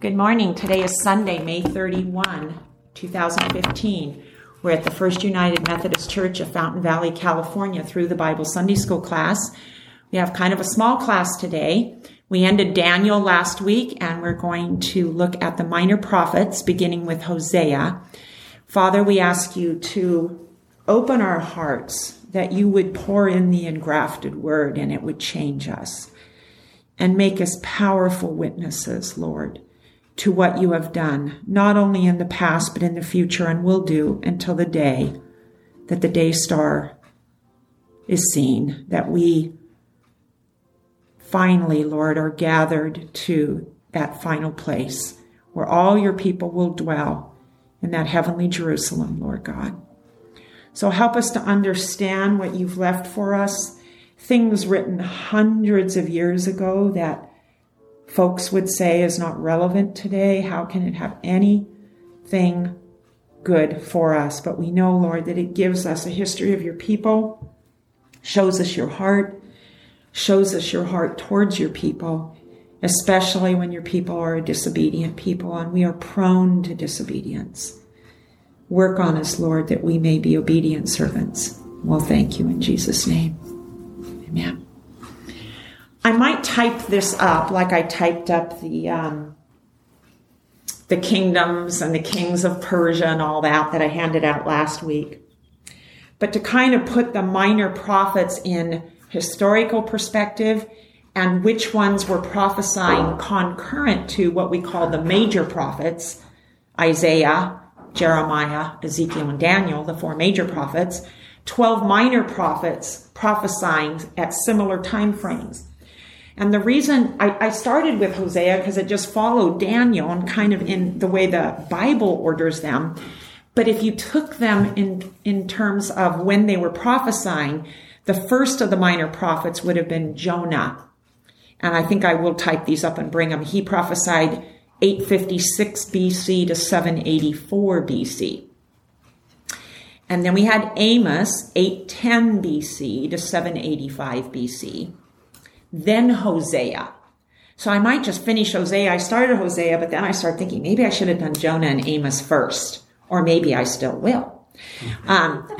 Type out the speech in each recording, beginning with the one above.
Good morning. Today is Sunday, May 31, 2015. We're at the First United Methodist Church of Fountain Valley, California, through the Bible Sunday School class. We have kind of a small class today. We ended Daniel last week, and we're going to look at the minor prophets, beginning with Hosea. Father, we ask you to open our hearts that you would pour in the engrafted word and it would change us and make us powerful witnesses, Lord to what you have done, not only in the past, but in the future, and will do until the day that the day star is seen, that we finally, Lord, are gathered to that final place where all your people will dwell in that heavenly Jerusalem, Lord God. So help us to understand what you've left for us, things written hundreds of years ago that folks would say is not relevant today. How can it have anything good for us? But we know, Lord, that it gives us a history of your people, shows us your heart, shows us your heart towards your people, especially when your people are a disobedient people and we are prone to disobedience. Work on us, Lord, that we may be obedient servants. Well, thank you in Jesus' name. Amen. I might type this up like I typed up the um, the kingdoms and the kings of Persia and all that that I handed out last week. But to kind of put the minor prophets in historical perspective and which ones were prophesying concurrent to what we call the major prophets, Isaiah, Jeremiah, Ezekiel, and Daniel, the four major prophets, 12 minor prophets prophesying at similar time frames. And the reason I, I started with Hosea because it just followed Daniel and kind of in the way the Bible orders them. But if you took them in, in terms of when they were prophesying, the first of the minor prophets would have been Jonah. And I think I will type these up and bring them. He prophesied 856 BC to 784 BC. And then we had Amos, 810 BC to 785 BC then Hosea. So I might just finish Hosea. I started Hosea, but then I start thinking maybe I should have done Jonah and Amos first, or maybe I still will. Um,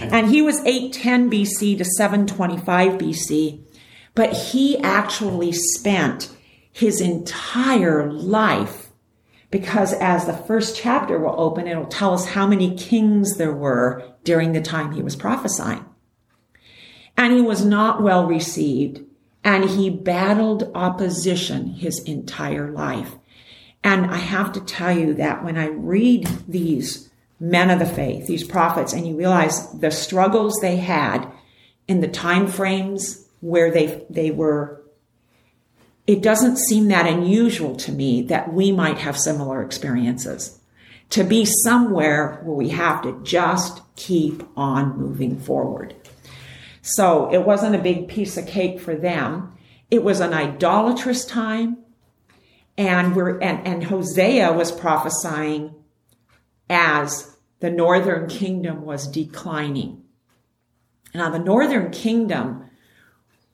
and he was 810 BC to 725 BC, but he actually spent his entire life because as the first chapter will open, it'll tell us how many kings there were during the time he was prophesying and he was not well received and he battled opposition his entire life. And I have to tell you that when I read these men of the faith, these prophets, and you realize the struggles they had in the time frames where they, they were, it doesn't seem that unusual to me that we might have similar experiences. To be somewhere where we have to just keep on moving forward. So it wasn't a big piece of cake for them. It was an idolatrous time. And we're, and, and Hosea was prophesying as the northern kingdom was declining. Now the northern kingdom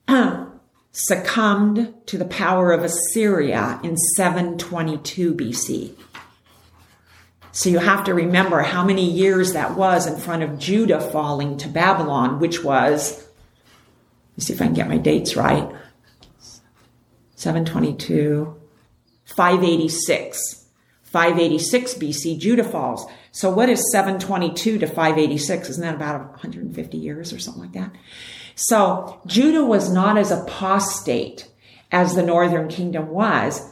succumbed to the power of Assyria in 722 BC. So you have to remember how many years that was in front of Judah falling to Babylon, which was, let me see if I can get my dates right 722, 586. 586 BC, Judah falls. So what is 722 to 586? Isn't that about 150 years or something like that? So Judah was not as apostate as the northern kingdom was.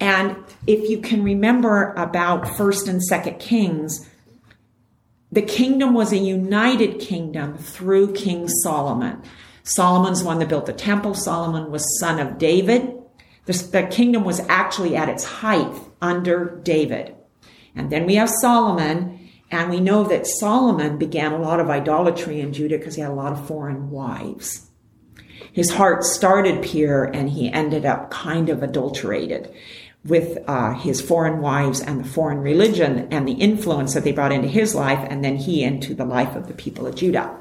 And if you can remember about first and second kings, the kingdom was a united kingdom through King Solomon. Solomon's one that built the temple. Solomon was son of David. The, the kingdom was actually at its height under David. And then we have Solomon, and we know that Solomon began a lot of idolatry in Judah because he had a lot of foreign wives. His heart started pure and he ended up kind of adulterated with uh, his foreign wives and the foreign religion and the influence that they brought into his life, and then he into the life of the people of Judah.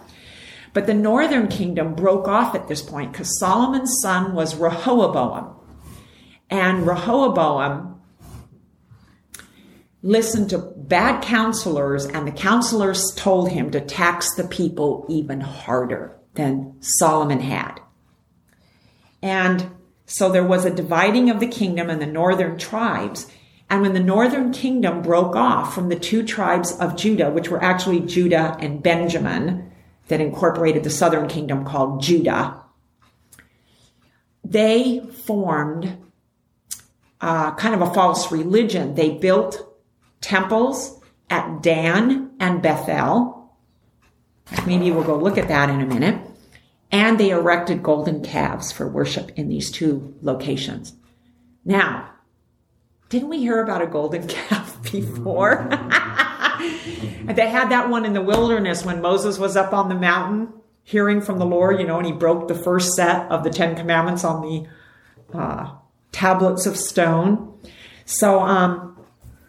But the northern kingdom broke off at this point because Solomon's son was Rehoboam. And Rehoboam listened to bad counselors, and the counselors told him to tax the people even harder than Solomon had. And so there was a dividing of the kingdom and the northern tribes. And when the northern kingdom broke off from the two tribes of Judah, which were actually Judah and Benjamin, that incorporated the southern kingdom called Judah, they formed uh, kind of a false religion. They built temples at Dan and Bethel. Maybe we'll go look at that in a minute. And they erected golden calves for worship in these two locations. Now, didn't we hear about a golden calf before? they had that one in the wilderness when Moses was up on the mountain hearing from the Lord, you know, and he broke the first set of the Ten Commandments on the uh, tablets of stone. So, um,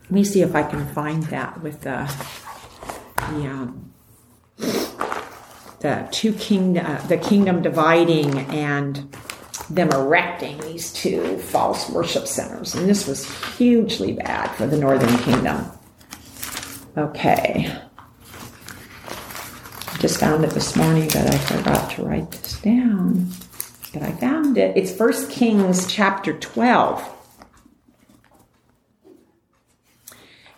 let me see if I can find that with the the, um, the two kingdom, uh, the kingdom dividing and them erecting these two false worship centers, and this was hugely bad for the northern kingdom. Okay. I just found it this morning, but I forgot to write this down. But I found it. It's First Kings chapter 12.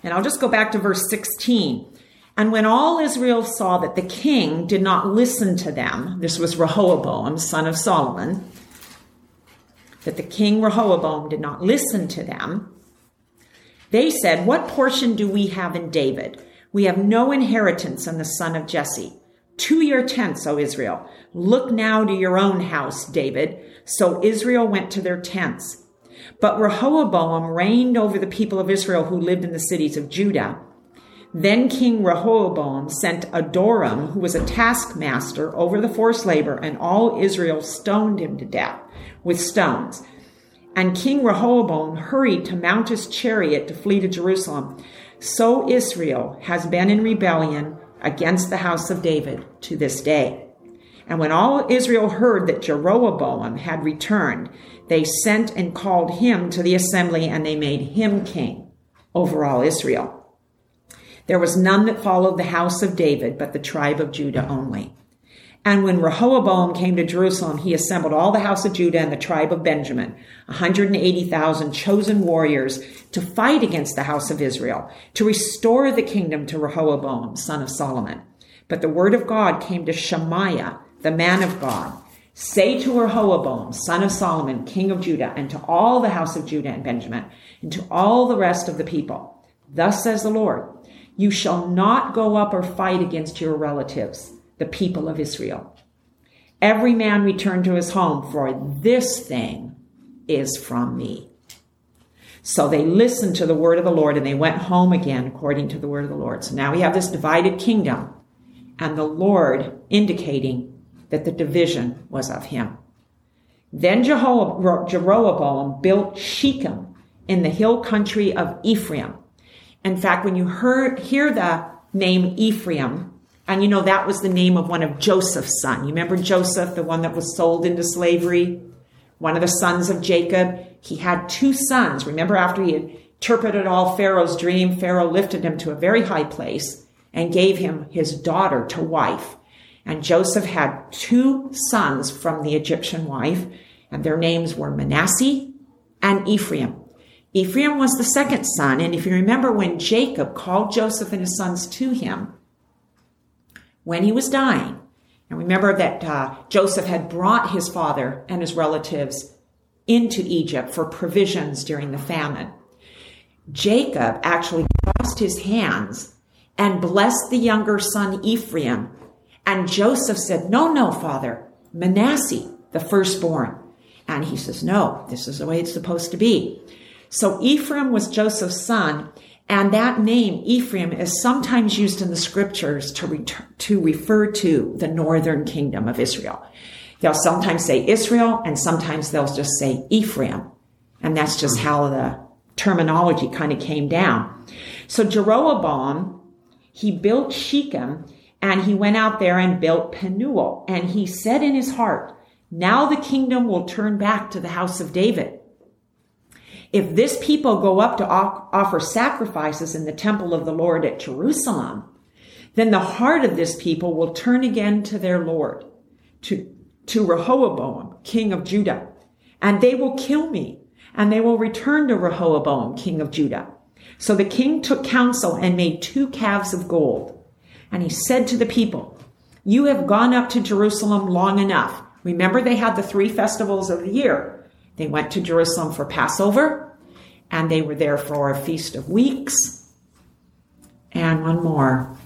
And I'll just go back to verse 16. And when all Israel saw that the king did not listen to them, this was Rehoboam, son of Solomon, that the king Rehoboam did not listen to them, they said, What portion do we have in David? We have no inheritance in the son of Jesse. To your tents, O Israel. Look now to your own house, David. So Israel went to their tents. But Rehoboam reigned over the people of Israel who lived in the cities of Judah. Then King Rehoboam sent Adoram, who was a taskmaster over the forced labor, and all Israel stoned him to death with stones. And King Rehoboam hurried to mount his chariot to flee to Jerusalem. So Israel has been in rebellion against the house of David to this day. And when all Israel heard that Jeroboam had returned, they sent and called him to the assembly, and they made him king over all Israel. There was none that followed the house of David, but the tribe of Judah only. And when Rehoboam came to Jerusalem, he assembled all the house of Judah and the tribe of Benjamin, 180,000 chosen warriors, to fight against the house of Israel, to restore the kingdom to Rehoboam, son of Solomon. But the word of God came to Shemaiah, the man of God. Say to Rehoboam, son of Solomon, king of Judah, and to all the house of Judah and Benjamin, and to all the rest of the people, Thus says the Lord, you shall not go up or fight against your relatives the people of Israel. Every man return to his home, for this thing is from me. So they listened to the word of the Lord and they went home again according to the word of the Lord. So now we have this divided kingdom and the Lord indicating that the division was of him. Then Jeroboam built Shechem in the hill country of Ephraim. In fact, when you heard, hear the name Ephraim, and you know, that was the name of one of Joseph's son. You remember Joseph, the one that was sold into slavery? One of the sons of Jacob. He had two sons. Remember, after he had interpreted all Pharaoh's dream, Pharaoh lifted him to a very high place and gave him his daughter to wife. And Joseph had two sons from the Egyptian wife, and their names were Manasseh and Ephraim. Ephraim was the second son, and if you remember when Jacob called Joseph and his sons to him, when he was dying. And remember that uh, Joseph had brought his father and his relatives into Egypt for provisions during the famine. Jacob actually crossed his hands and blessed the younger son Ephraim. And Joseph said, No, no, father, Manasseh, the firstborn. And he says, No, this is the way it's supposed to be. So Ephraim was Joseph's son, and that name, Ephraim, is sometimes used in the scriptures to, to refer to the northern kingdom of Israel. They'll sometimes say Israel, and sometimes they'll just say Ephraim. And that's just how the terminology kind of came down. So Jeroboam, he built Shechem, and he went out there and built Penuel. And he said in his heart, now the kingdom will turn back to the house of David. If this people go up to offer sacrifices in the temple of the Lord at Jerusalem, then the heart of this people will turn again to their Lord, to, to Rehoboam, king of Judah, and they will kill me, and they will return to Rehoboam, king of Judah. So the king took counsel and made two calves of gold. And he said to the people, You have gone up to Jerusalem long enough. Remember, they had the three festivals of the year. They went to Jerusalem for Passover, and they were there for a feast of weeks, and one more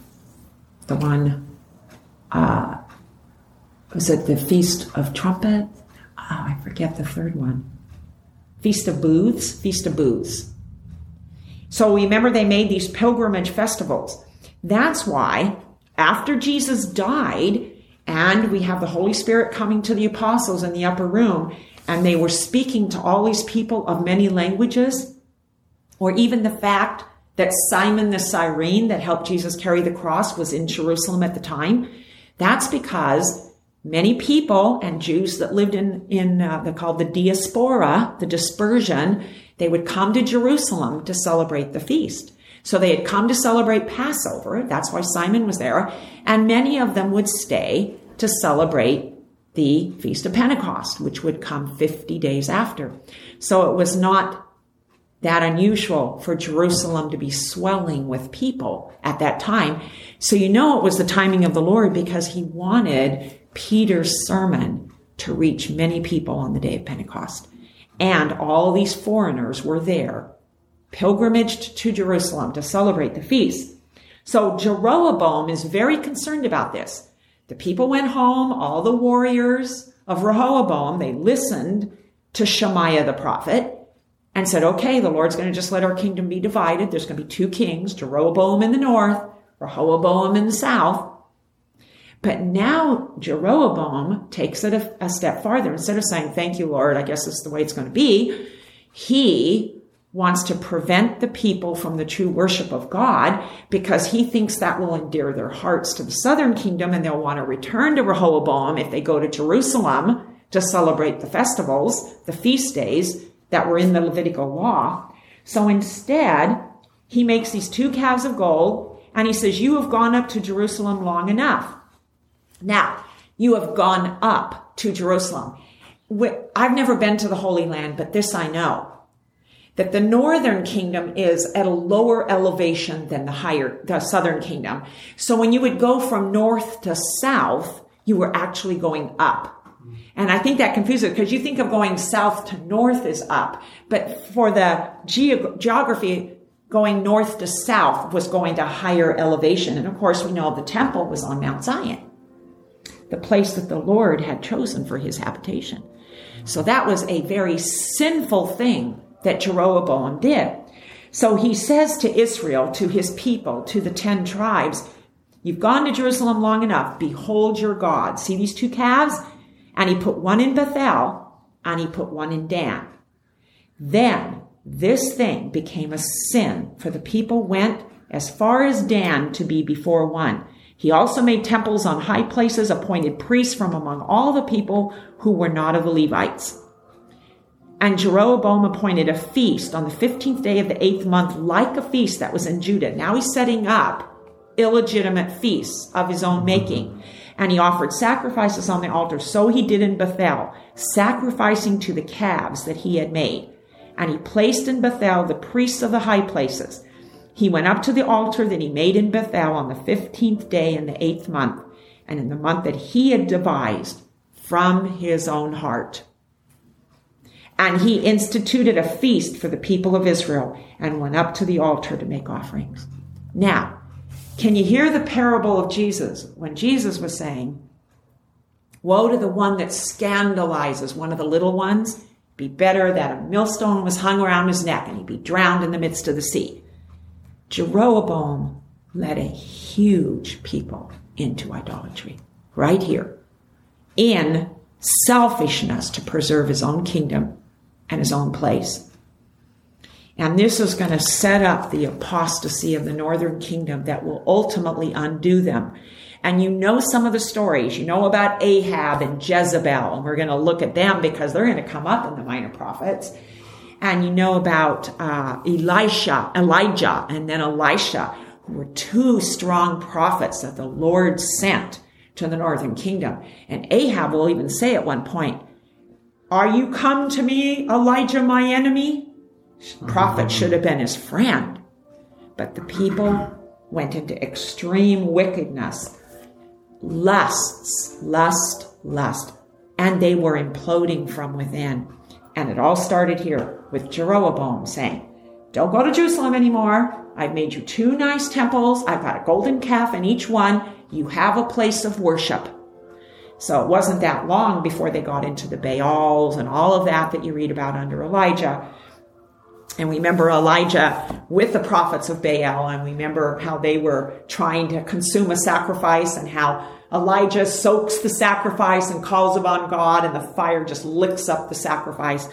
the one, uh, was it the Feast of Trumpet? Oh, I forget the third one. Feast of Booths? Feast of Booths. So remember, they made these pilgrimage festivals. That's why after Jesus died, and we have the Holy Spirit coming to the apostles in the upper room, and they were speaking to all these people of many languages, or even the fact that Simon the Cyrene that helped Jesus carry the cross was in Jerusalem at the time. That's because many people and Jews that lived in, in uh, they're called the diaspora, the dispersion, they would come to Jerusalem to celebrate the feast. So they had come to celebrate Passover. That's why Simon was there. And many of them would stay to celebrate the Feast of Pentecost, which would come 50 days after. So it was not that unusual for Jerusalem to be swelling with people at that time. So you know it was the timing of the Lord because he wanted Peter's sermon to reach many people on the day of Pentecost. And all these foreigners were there, pilgrimaged to Jerusalem to celebrate the feast. So Jeroboam is very concerned about this. The people went home, all the warriors of Rehoboam, they listened to Shemaiah the prophet and said, okay, the Lord's going to just let our kingdom be divided. There's going to be two kings, Jeroboam in the north, Rehoboam in the south. But now Jeroboam takes it a, a, step farther. Instead of saying, thank you, Lord, I guess this is the way it's going to be, he wants to prevent the people from the true worship of God because he thinks that will endear their hearts to the southern kingdom and they'll want to return to Rehoboam if they go to Jerusalem to celebrate the festivals, the feast days, that were in the Levitical law. So instead, he makes these two calves of gold and he says, You have gone up to Jerusalem long enough. Now, you have gone up to Jerusalem. I've never been to the Holy Land, but this I know that the northern kingdom is at a lower elevation than the higher, the southern kingdom. So when you would go from north to south, you were actually going up. And I think that confuses because you think of going south to north is up, but for the ge- geography, going north to south was going to higher elevation. And of course, we know the temple was on Mount Zion, the place that the Lord had chosen for his habitation. So that was a very sinful thing that Jeroboam did. So he says to Israel, to his people, to the 10 tribes, You've gone to Jerusalem long enough. Behold your God. See these two calves? And he put one in Bethel and he put one in Dan. Then this thing became a sin, for the people went as far as Dan to be before one. He also made temples on high places, appointed priests from among all the people who were not of the Levites. And Jeroboam appointed a feast on the 15th day of the eighth month, like a feast that was in Judah. Now he's setting up illegitimate feasts of his own making and he offered sacrifices on the altar. So he did in Bethel, sacrificing to the calves that he had made. And he placed in Bethel the priests of the high places. He went up to the altar that he made in Bethel on the fifteenth day in the eighth month, and in the month that he had devised from his own heart. And he instituted a feast for the people of Israel and went up to the altar to make offerings. Now, can you hear the parable of Jesus when Jesus was saying, Woe to the one that scandalizes one of the little ones. Be better that a millstone was hung around his neck and he'd be drowned in the midst of the sea. Jeroboam led a huge people into idolatry right here in selfishness to preserve his own kingdom and his own place. And this is going to set up the apostasy of the northern kingdom that will ultimately undo them. And you know some of the stories. You know about Ahab and Jezebel, and we're going to look at them because they're going to come up in the minor prophets. And you know about uh, Elisha, Elijah, and then Elisha, who were two strong prophets that the Lord sent to the northern kingdom. And Ahab will even say at one point, Are you come to me, Elijah, my enemy? Prophet should have been his friend. But the people went into extreme wickedness, lusts, lust, lust, and they were imploding from within. And it all started here with Jeroboam saying, Don't go to Jerusalem anymore. I've made you two nice temples. I've got a golden calf in each one. You have a place of worship. So it wasn't that long before they got into the Baals and all of that that you read about under Elijah. And we remember Elijah with the prophets of Baal, and we remember how they were trying to consume a sacrifice and how Elijah soaks the sacrifice and calls upon God, and the fire just licks up the sacrifice.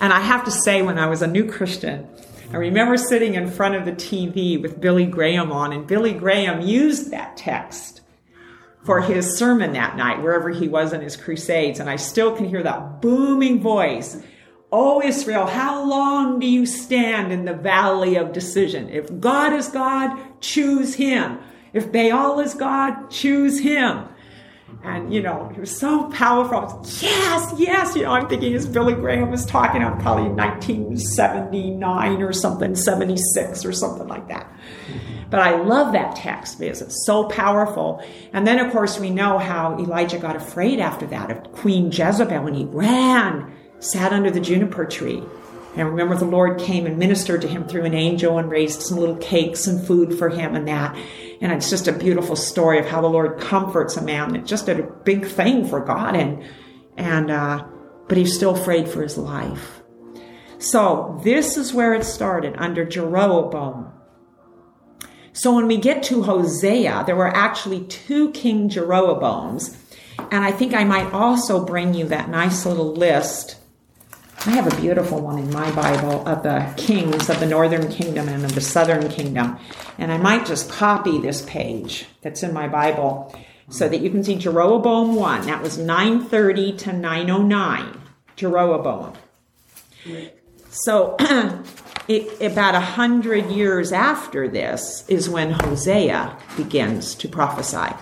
And I have to say, when I was a new Christian, I remember sitting in front of the TV with Billy Graham on, and Billy Graham used that text for his sermon that night, wherever he was in his crusades. And I still can hear that booming voice Oh, Israel, how long do you stand in the valley of decision? If God is God, choose him. If Baal is God, choose him. And, you know, it was so powerful. yes, yes. You know, I'm thinking as Billy Graham was talking, I'm probably 1979 or something, 76 or something like that. But I love that text because it's so powerful. And then, of course, we know how Elijah got afraid after that of Queen Jezebel and he ran sat under the juniper tree. And remember, the Lord came and ministered to him through an angel and raised some little cakes and food for him and that. And it's just a beautiful story of how the Lord comforts a man. It's just did a big thing for God. And, and, uh, but he's still afraid for his life. So this is where it started under Jeroboam. So when we get to Hosea, there were actually two King Jeroboams. And I think I might also bring you that nice little list I have a beautiful one in my Bible of the kings of the northern kingdom and of the southern kingdom. And I might just copy this page that's in my Bible so that you can see Jeroboam 1. That was 930 to 909. Jeroboam. So it, about a hundred years after this is when Hosea begins to prophesy.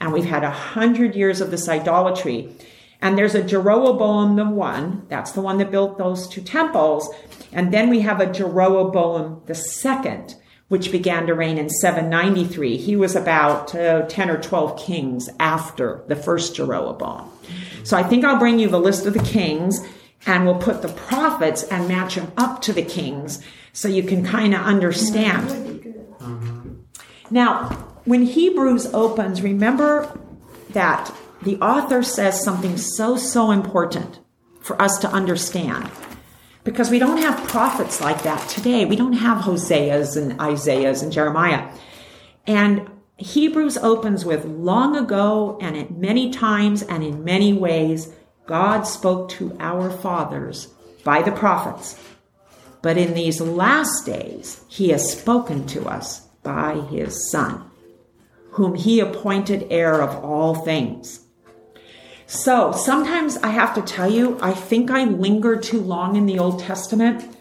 And we've had a hundred years of this idolatry. And there's a Jeroboam the one, that's the one that built those two temples. And then we have a Jeroboam the second, which began to reign in 793. He was about uh, 10 or 12 kings after the first Jeroboam. So I think I'll bring you the list of the kings and we'll put the prophets and match them up to the kings so you can kind of understand. Mm-hmm. Now, when Hebrews opens, remember that the author says something so, so important for us to understand. Because we don't have prophets like that today. We don't have Hoseas and Isaiahs and Jeremiah. And Hebrews opens with long ago and at many times and in many ways, God spoke to our fathers by the prophets. But in these last days, he has spoken to us by his Son, whom he appointed heir of all things so sometimes I have to tell you, I think I linger too long in the Old Testament.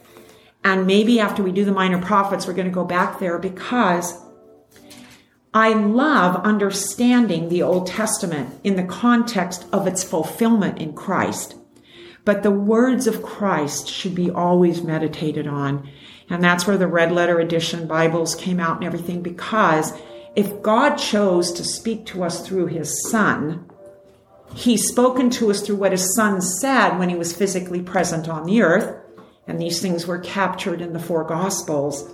And maybe after we do the minor prophets, we're going to go back there because I love understanding the Old Testament in the context of its fulfillment in Christ. But the words of Christ should be always meditated on. And that's where the red letter edition Bibles came out and everything, because if God chose to speak to us through his son, He's spoken to us through what his son said when he was physically present on the earth. And these things were captured in the four gospels.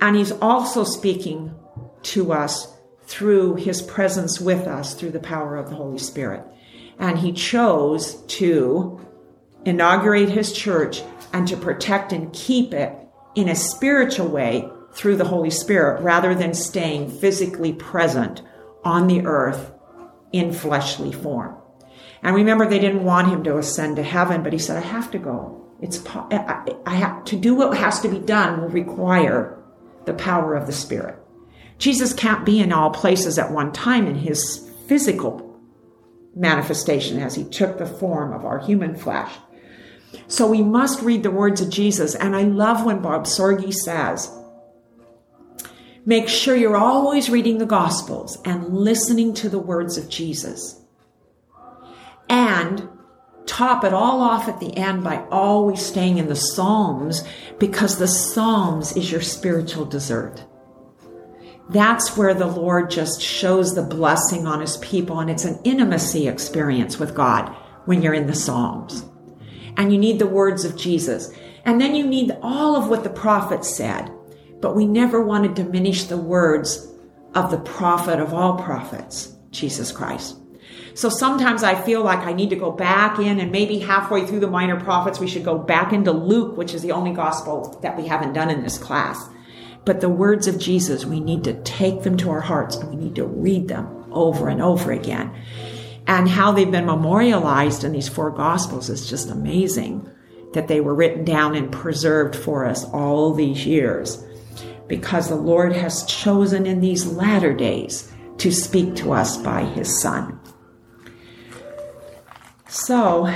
And he's also speaking to us through his presence with us through the power of the Holy Spirit. And he chose to inaugurate his church and to protect and keep it in a spiritual way through the Holy Spirit rather than staying physically present on the earth in fleshly form. And remember, they didn't want him to ascend to heaven, but he said, I have to go. It's, I have to do what has to be done will require the power of the Spirit. Jesus can't be in all places at one time in his physical manifestation as he took the form of our human flesh. So we must read the words of Jesus. And I love when Bob Sorge says, make sure you're always reading the Gospels and listening to the words of Jesus. And top it all off at the end by always staying in the Psalms because the Psalms is your spiritual dessert. That's where the Lord just shows the blessing on his people, and it's an intimacy experience with God when you're in the Psalms. And you need the words of Jesus. And then you need all of what the prophets said. But we never want to diminish the words of the prophet of all prophets, Jesus Christ. So sometimes I feel like I need to go back in and maybe halfway through the minor prophets, we should go back into Luke, which is the only gospel that we haven't done in this class. But the words of Jesus, we need to take them to our hearts and we need to read them over and over again. And how they've been memorialized in these four gospels is just amazing that they were written down and preserved for us all these years because the Lord has chosen in these latter days to speak to us by his son. So,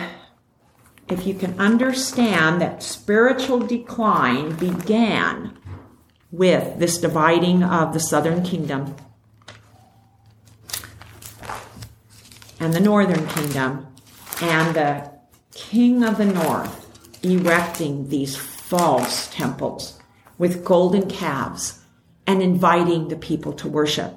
if you can understand that spiritual decline began with this dividing of the southern kingdom and the northern kingdom, and the king of the north erecting these false temples with golden calves and inviting the people to worship.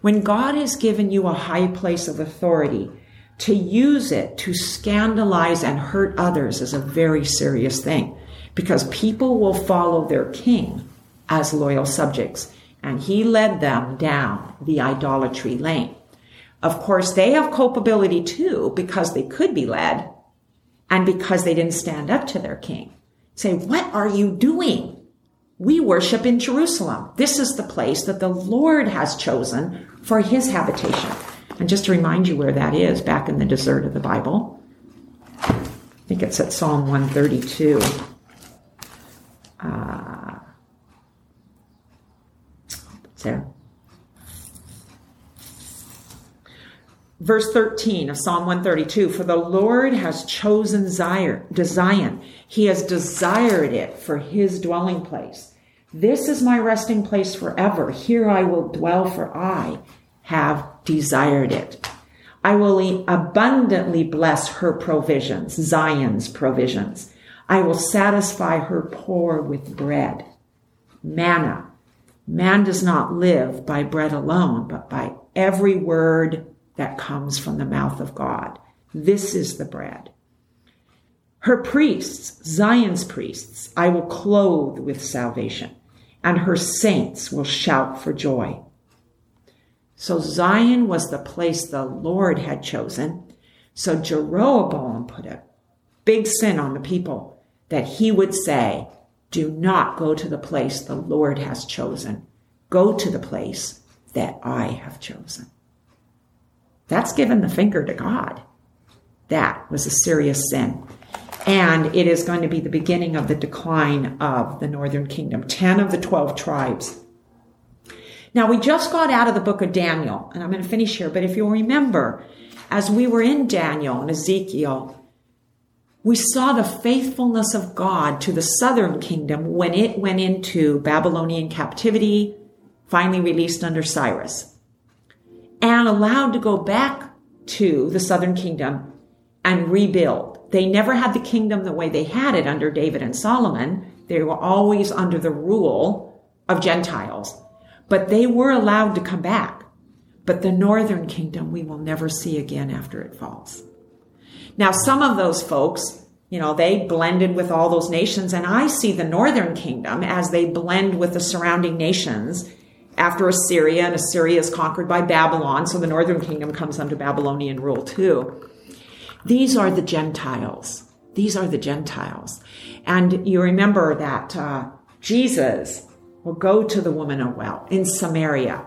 When God has given you a high place of authority, to use it to scandalize and hurt others is a very serious thing because people will follow their king as loyal subjects. And he led them down the idolatry lane. Of course, they have culpability too because they could be led and because they didn't stand up to their king. Say, what are you doing? We worship in Jerusalem. This is the place that the Lord has chosen for his habitation. And just to remind you where that is, back in the desert of the Bible, I think it's at Psalm 132. Uh, there. Verse 13 of Psalm 132 For the Lord has chosen Zion, He has desired it for His dwelling place. This is my resting place forever. Here I will dwell, for I have desired it. I will abundantly bless her provisions, Zion's provisions. I will satisfy her poor with bread. Manna. Man does not live by bread alone, but by every word that comes from the mouth of God. This is the bread. Her priests, Zion's priests, I will clothe with salvation, and her saints will shout for joy. So Zion was the place the Lord had chosen. So Jeroboam put a big sin on the people that he would say, do not go to the place the Lord has chosen. Go to the place that I have chosen. That's given the finger to God. That was a serious sin. And it is going to be the beginning of the decline of the northern kingdom. 10 of the 12 tribes now, we just got out of the book of Daniel, and I'm going to finish here, but if you'll remember, as we were in Daniel and Ezekiel, we saw the faithfulness of God to the southern kingdom when it went into Babylonian captivity, finally released under Cyrus, and allowed to go back to the southern kingdom and rebuild. They never had the kingdom the way they had it under David and Solomon. They were always under the rule of Gentiles. But they were allowed to come back. But the northern kingdom we will never see again after it falls. Now, some of those folks, you know, they blended with all those nations, and I see the northern kingdom as they blend with the surrounding nations after Assyria, and Assyria is conquered by Babylon, so the northern kingdom comes under Babylonian rule too. These are the Gentiles. These are the Gentiles. And you remember that uh, Jesus will go to the woman of well in Samaria.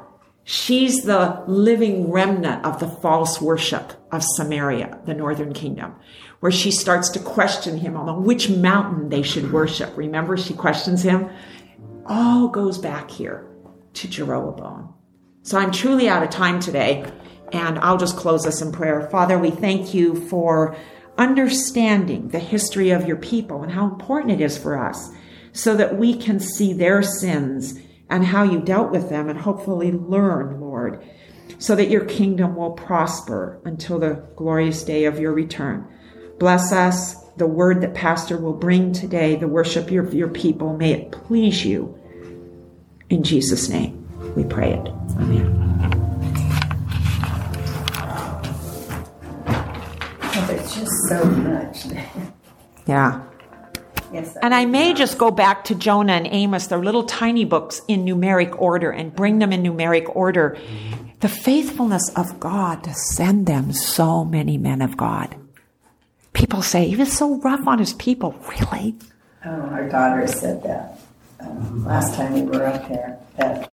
She's the living remnant of the false worship of Samaria, the northern kingdom, where she starts to question him on which mountain they should worship. Remember, she questions him. All goes back here to Jeroboam. So I'm truly out of time today, and I'll just close us in prayer. Father, we thank you for understanding the history of your people and how important it is for us so that we can see their sins and how you dealt with them and hopefully learn, Lord, so that your kingdom will prosper until the glorious day of your return. Bless us, the word that Pastor will bring today, the worship of your people. May it please you. In Jesus' name, we pray it. Amen. Oh, there's just so much. Yeah. Yes. And I may just go back to Jonah and Amos, their little tiny books in numeric order and bring them in numeric order. The faithfulness of God to send them so many men of God. People say he was so rough on his people. Really? Oh, our daughter said that um, last time we were up there. That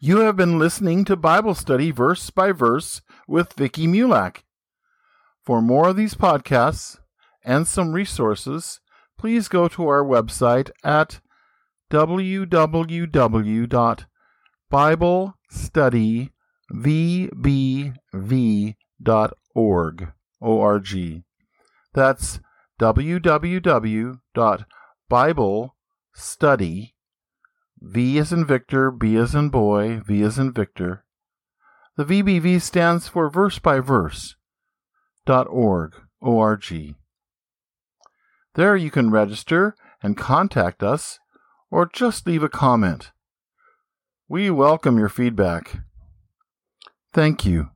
You have been listening to Bible Study Verse by Verse with Vicki Mulak. For more of these podcasts and some resources, please go to our website at www.biblestudyvbv.org. O-R-G. That's www.biblestudy, V as in Victor, B as in boy, V as in Victor. The VBV stands for verse by verse. Dot org, O-R-G. There you can register and contact us or just leave a comment. We welcome your feedback. Thank you.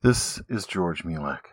This is George Mulak.